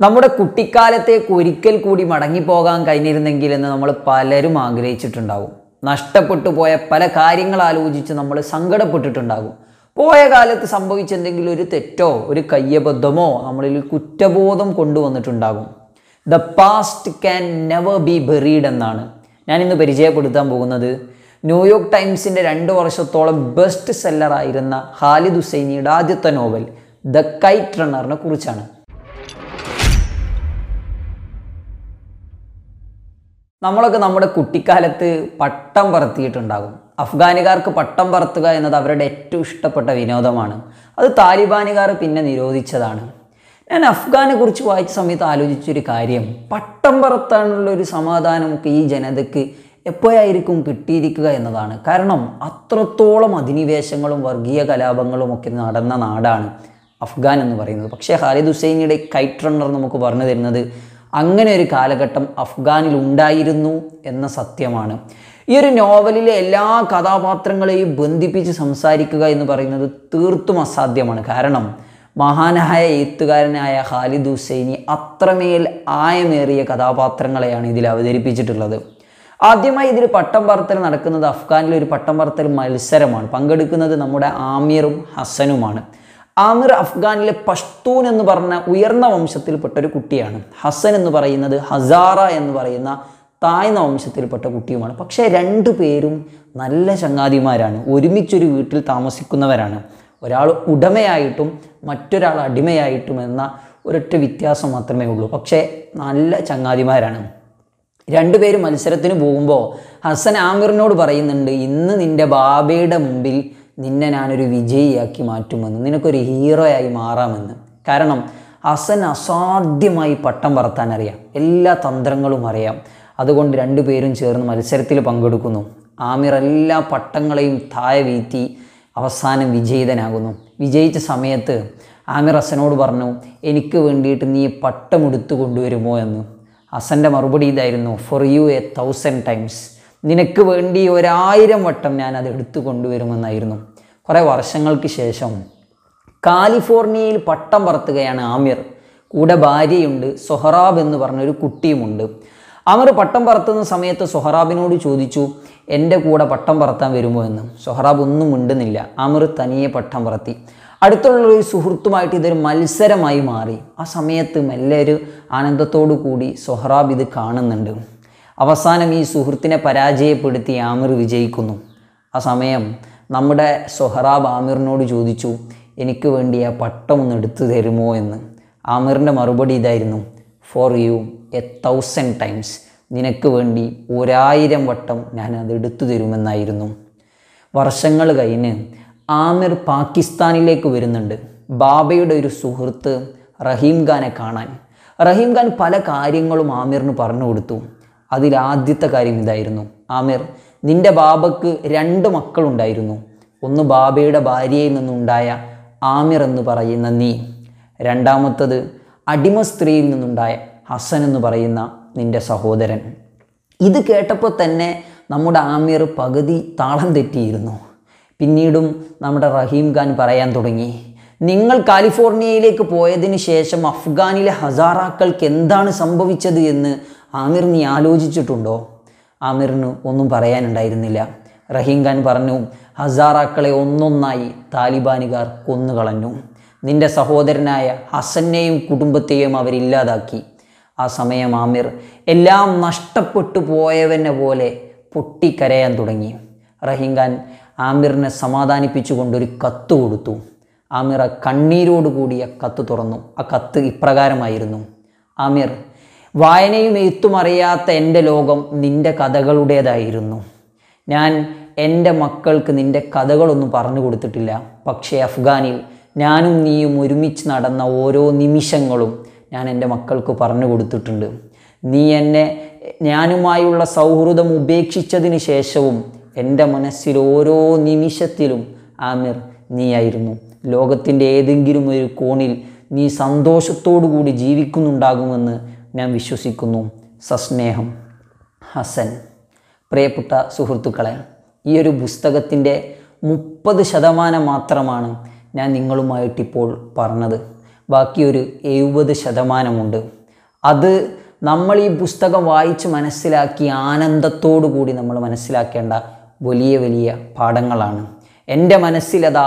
നമ്മുടെ കുട്ടിക്കാലത്തേക്ക് ഒരിക്കൽ കൂടി മടങ്ങിപ്പോകാൻ കഴിഞ്ഞിരുന്നെങ്കിൽ എന്ന് നമ്മൾ പലരും ആഗ്രഹിച്ചിട്ടുണ്ടാകും നഷ്ടപ്പെട്ടു പോയ പല കാര്യങ്ങൾ ആലോചിച്ച് നമ്മൾ സങ്കടപ്പെട്ടിട്ടുണ്ടാകും. പോയ കാലത്ത് സംഭവിച്ച എന്തെങ്കിലും ഒരു തെറ്റോ ഒരു കയ്യബദ്ധമോ നമ്മളിൽ കുറ്റബോധം കൊണ്ടുവന്നിട്ടുണ്ടാകും. The past can never be buried എന്നാണ്. ഞാൻ ഇന്ന് പരിചയപ്പെടുത്താൻ പോകുന്നത് ന്യൂയോർക്ക് ടൈംസിന്റെ രണ്ട് വർഷത്തോളം ബെസ്റ്റ് സെല്ലറായിരുന്ന ഹാലിദ് ഹുസൈനിയുടെ ആദ്യത്തെ നോവൽ ദ കൈറ്റ് റണ്ണറിനെ കുറിച്ചാണ്. നമ്മളൊക്കെ നമ്മുടെ കുട്ടിക്കാലത്ത് പട്ടം പറത്തിയിട്ടുണ്ടാകും. അഫ്ഗാനുകാർക്ക് പട്ടം പറത്തുക എന്നത് അവരുടെ ഏറ്റവും ഇഷ്ടപ്പെട്ട വിനോദമാണ്. അത് താലിബാനുകാർ പിന്നെ നിരോധിച്ചതാണ്. ഞാൻ അഫ്ഗാനെ കുറിച്ച് വായിച്ച സമയത്ത് ആലോചിച്ചൊരു കാര്യം. പട്ടം പറത്താനുള്ള ഒരു സമാധാനമൊക്കെ ഈ ജനതയ്ക്ക് എപ്പോഴായിരിക്കും കിട്ടിയിരിക്കുക എന്നതാണ്. കാരണം അത്രത്തോളം അധിനിവേശങ്ങളും വർഗീയ കലാപങ്ങളും ഒക്കെ നടന്ന നാടാണ് അഫ്ഗാൻ എന്ന് പറയുന്നത്. പക്ഷേ ഖാലിദ് ഹുസൈനിയുടെ കൈറ്റ് റണ്ണർ നമുക്ക് പറഞ്ഞു തരുന്നത് അങ്ങനെ ഒരു കാലഘട്ടം അഫ്ഗാനിൽ ഉണ്ടായിരുന്നു എന്ന സത്യമാണ്. ഈ ഒരു നോവലിലെ എല്ലാ കഥാപാത്രങ്ങളെയും ബന്ധിപ്പിച്ച് സംസാരിക്കുക എന്ന് പറയുന്നത് തീർത്തും അസാധ്യമാണ്. കാരണം മഹാനായ എഴുത്തുകാരനായ ഖാലിദ് ഹുസൈനി അത്രമേൽ ആയമേറിയ കഥാപാത്രങ്ങളെയാണ് ഇതിൽ അവതരിപ്പിച്ചിട്ടുള്ളത്. ആദ്യമായി ഇതിൽ പട്ടം പറത്തൽ നടക്കുന്നത് അഫ്ഗാനിലെ ഒരു പട്ടം പറത്തൽ മത്സരമാണ്. പങ്കെടുക്കുന്നത് നമ്മുടെ ആമിറും ഹസനുമാണ്. ആമിർ അഫ്ഗാനിലെ പഷ്തൂൻ എന്ന് പറഞ്ഞ ഉയർന്ന വംശത്തിൽപ്പെട്ട ഒരു കുട്ടിയാണ്. ഹസൻ എന്ന് പറയുന്നത് ഹസാറ എന്ന് പറയുന്ന താഴ്ന്ന വംശത്തിൽപ്പെട്ട കുട്ടിയുമാണ്. പക്ഷേ രണ്ടു പേരും നല്ല ചങ്ങാതിമാരാണ്. ഒരുമിച്ചൊരു വീട്ടിൽ താമസിക്കുന്നവരാണ്. ഒരാൾ ഉടമയായിട്ടും മറ്റൊരാൾ അടിമയായിട്ടും എന്ന ഒരൊറ്റ വ്യത്യാസം മാത്രമേ ഉള്ളൂ. പക്ഷേ നല്ല ചങ്ങാതിമാരാണ്. രണ്ടുപേരും മത്സരത്തിന് പോകുമ്പോൾ ഹസൻ ആമിറിനോട് പറയുന്നുണ്ട് ഇന്ന് നിന്റെ ബാബയുടെ മുമ്പിൽ നിന്നെ ഞാനൊരു വിജയിയാക്കി മാറ്റുമെന്ന് നിനക്കൊരു ഹീറോയായി മാറാമെന്ന്. കാരണം അസൻ അസാധ്യമായി പട്ടം പറത്താൻ അറിയാം. എല്ലാ തന്ത്രങ്ങളും അറിയാം. അതുകൊണ്ട് രണ്ടുപേരും ചേർന്ന് മത്സരത്തിൽ പങ്കെടുക്കുന്നു. ആമിർ എല്ലാ പട്ടങ്ങളെയും താഴെ വീഴ്ത്തി അവസാനം വിജയിതനാകുന്നു. വിജയിച്ച സമയത്ത് ആമിർ അസനോട് പറഞ്ഞു എനിക്ക് വേണ്ടിയിട്ട് നീ പട്ടം എടുത്തു കൊണ്ടുവരുമോ? എന്ന്. ഹസന്റെ മറുപടി ഇതായിരുന്നു for you a thousand times നിനക്ക് വേണ്ടി ഒരായിരം വട്ടം ഞാൻ അത് എടുത്തു കൊണ്ടുവരുമെന്നായിരുന്നു. കുറേ വർഷങ്ങൾക്ക് ശേഷം കാലിഫോർണിയയിൽ പട്ടം പറത്തുകയാണ് ആമിർ. കൂടെ ഭാര്യയുണ്ട് സൊഹറാബ് എന്ന് പറഞ്ഞൊരു കുട്ടിയുമുണ്ട്. അമർ പട്ടം പറത്തുന്ന സമയത്ത് സൊഹറാബിനോട് ചോദിച്ചു എന്റെ കൂടെ പട്ടം പറത്താൻ വരുമോ എന്ന്? സൊഹറാബ് ഒന്നും മിണ്ടുന്നില്ല. അമർ തനിയെ പട്ടം പറത്തി. അടുത്തുള്ള ഒരു സുഹൃത്തുമായിട്ട് ഇതൊരു മത്സരമായി മാറി. ആ സമയത്ത് മെല്ലെ ഒരു ആനന്ദത്തോടു കൂടി സൊഹറാബ് ഇത് കാണുന്നുണ്ട്. അവസാനം ഈ സുഹൃത്തിനെ പരാജയപ്പെടുത്തി ആമിർ വിജയിക്കുന്നു. ആ സമയം നമ്മുടെ സൊഹറാബ് ആമിറിനോട് ചോദിച്ചു എനിക്ക് വേണ്ടി ആ പട്ടം ഒന്ന് എടുത്തു തരുമോ എന്ന്? ആമിറിന്റെ മറുപടി ഇതായിരുന്നു for you a thousand times നിനക്ക് വേണ്ടി ഒരായിരം വട്ടം ഞാൻ അത് എടുത്തു തരുമെന്നായിരുന്നു. വർഷങ്ങൾ കഴിഞ്ഞ് ആമിർ പാകിസ്ഥാനിലേക്ക് വരുന്നുണ്ട്. ബാബയുടെ ഒരു സുഹൃത്ത് റഹീം ഖാനെ കാണാൻ. റഹീം ഖാൻ പല കാര്യങ്ങളും ആമിറിന് പറഞ്ഞു കൊടുത്തു. അതിലാദ്യത്തെ കാര്യം ഇതായിരുന്നു. ആമിർ നിന്റെ ബാബയ്ക്ക് രണ്ട് മക്കളുണ്ടായിരുന്നു. ഒന്ന് ബാബയുടെ ഭാര്യയിൽ നിന്നുണ്ടായ ആമിർ എന്ന് പറയുന്ന നീ. രണ്ടാമത്തത് അടിമ സ്ത്രീയിൽ നിന്നുണ്ടായ ഹസൻ എന്ന് പറയുന്ന നിന്റെ സഹോദരൻ. ഇത് കേട്ടപ്പോൾ തന്നെ നമ്മുടെ ആമിർ പകുതി താളം തെറ്റിയിരുന്നു. പിന്നീടും നമ്മുടെ റഹീം ഖാൻ പറയാൻ തുടങ്ങി നിങ്ങൾ കാലിഫോർണിയയിലേക്ക് പോയതിന് ശേഷം അഫ്ഗാനിലെ ഹസാറാക്കൾക്ക് എന്താണ് സംഭവിച്ചത് എന്ന് ആമിർ നീ ആലോചിച്ചിട്ടുണ്ടോ? ആമിറിന് ഒന്നും പറയാനുണ്ടായിരുന്നില്ല. റഹീം ഖാൻ പറഞ്ഞു ഹസാറാക്കളെ ഒന്നൊന്നായി താലിബാനുകാർ കൊന്നുകളഞ്ഞു. നിന്റെ സഹോദരനായ ഹസനെയും കുടുംബത്തെയും അവരില്ലാതാക്കി ആ സമയം ആമിർ എല്ലാം നഷ്ടപ്പെട്ടു പോയവനെ പോലെ പൊട്ടിക്കരയാൻ തുടങ്ങി. റഹീം ഖാൻ ആമിറിനെ സമാധാനിപ്പിച്ചുകൊണ്ടൊരു കത്ത് കൊടുത്തു. ആമിർ ആ കണ്ണീരോട് കത്ത് തുറന്നു. ആ കത്ത് ഇപ്രകാരമായിരുന്നു. ആമിർ വായനയും എഴുത്തും അറിയാത്ത എന്റെ ലോകം നിന്റെ കഥകളുടേതായിരുന്നു. ഞാൻ എന്റെ മക്കൾക്ക് നിന്റെ കഥകളൊന്നും പറഞ്ഞു കൊടുത്തിട്ടില്ല. പക്ഷേ അഫ്ഗാനിൽ ഞാനും നീയും ഒരുമിച്ച് നടന്ന ഓരോ നിമിഷങ്ങളും ഞാൻ എന്റെ മക്കൾക്ക് പറഞ്ഞു കൊടുത്തിട്ടുണ്ട്. നീ എന്നെ ഞാനുമായുള്ള സൗഹൃദം ഉപേക്ഷിച്ചതിന് ശേഷവും എന്റെ മനസ്സിൽ ഓരോ നിമിഷത്തിലും ആമിർ നീയായിരുന്നു. ലോകത്തിന്റെ ഏതെങ്കിലും ഒരു കോണിൽ നീ സന്തോഷത്തോടു കൂടി ജീവിക്കുന്നുണ്ടാകുമെന്ന് ഞാൻ വിശ്വസിക്കുന്നു. സസ്നേഹം. ഹസൻ. പ്രിയപ്പെട്ട സുഹൃത്തുക്കളെ ഈ ഒരു പുസ്തകത്തിന്റെ മുപ്പത് ശതമാനം മാത്രമാണ് ഞാൻ നിങ്ങളുമായിട്ടിപ്പോൾ പറഞ്ഞത്. ബാക്കിയൊരു എഴുപത് ശതമാനമുണ്ട്. അത് നമ്മൾ ഈ പുസ്തകം വായിച്ച് മനസ്സിലാക്കി ആനന്ദത്തോടു കൂടി നമ്മൾ മനസ്സിലാക്കേണ്ട വലിയ വലിയ പാഠങ്ങളാണ്. എന്റെ മനസ്സിൽ അത്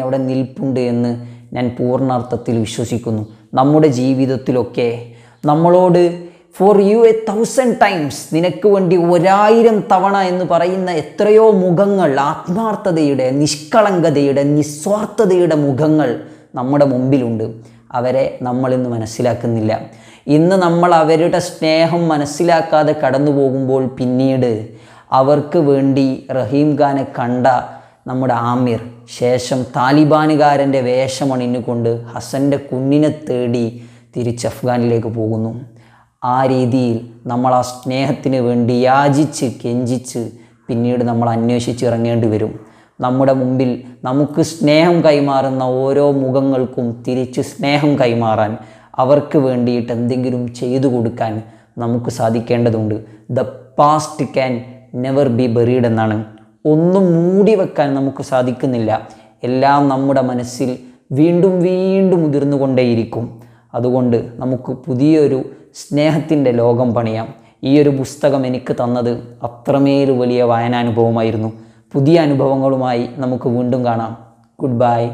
അവിടെ നിൽപ്പുണ്ട് എന്ന് ഞാൻ പൂർണാർത്ഥത്തിൽ വിശ്വസിക്കുന്നു. നമ്മുടെ ജീവിതത്തിലൊക്കെ നമ്മളോട് for you a thousand times നിനക്ക് വേണ്ടി ഒരായിരം തവണ എന്ന് പറയുന്ന എത്രയോ മുഖങ്ങൾ ആത്മാർത്ഥതയുടെ നിഷ്കളങ്കതയുടെ നിസ്വാർത്ഥതയുടെ മുഖങ്ങൾ നമ്മുടെ മുമ്പിലുണ്ട്. അവരെ നമ്മളിന്ന് മനസ്സിലാക്കുന്നില്ല. ഇന്ന് നമ്മൾ അവരുടെ സ്നേഹം മനസ്സിലാക്കാതെ കടന്നു പോകുമ്പോൾ പിന്നീട് അവർക്ക് വേണ്ടി റഹീം ഖാനെ കണ്ട നമ്മുടെ ആമിർ ശേഷം താലിബാനുകാരന്റെ വേഷമണിഞ്ഞുകൊണ്ട് ഹസന്റെ കുഞ്ഞിനെ തേടി തിരിച്ച് അഫ്ഗാനിലേക്ക് പോകുന്നു. ആ രീതിയിൽ നമ്മൾ ആ സ്നേഹത്തിന് വേണ്ടി യാചിച്ച് കെഞ്ചിച്ച് പിന്നീട് നമ്മൾ അന്വേഷിച്ച് ഇറങ്ങേണ്ടി വരും. നമ്മുടെ മുമ്പിൽ നമുക്ക് സ്നേഹം കൈമാറുന്ന ഓരോ മുഖങ്ങൾക്കും തിരിച്ച് സ്നേഹം കൈമാറാൻ അവർക്ക് വേണ്ടിയിട്ട് എന്തെങ്കിലും ചെയ്തു കൊടുക്കാൻ നമുക്ക് സാധിക്കേണ്ടതുണ്ട്. The past can never be buried എന്നാണ്. ഒന്നും മൂടി വെക്കാൻ നമുക്ക് സാധിക്കുന്നില്ല. എല്ലാം നമ്മുടെ മനസ്സിൽ വീണ്ടും വീണ്ടും മുതിർന്നു കൊണ്ടേയിരിക്കും അതുകൊണ്ട് നമുക്ക് പുതിയൊരു സ്നേഹത്തിന്റെ ലോകം പണിയാം. ഈ ഒരു പുസ്തകം എനിക്ക് തന്നത് അത്രമേൽ വലിയ വായനാനുഭവമായിരുന്നു. പുതിയ അനുഭവങ്ങളുമായി നമുക്ക് വീണ്ടും കാണാം. Good bye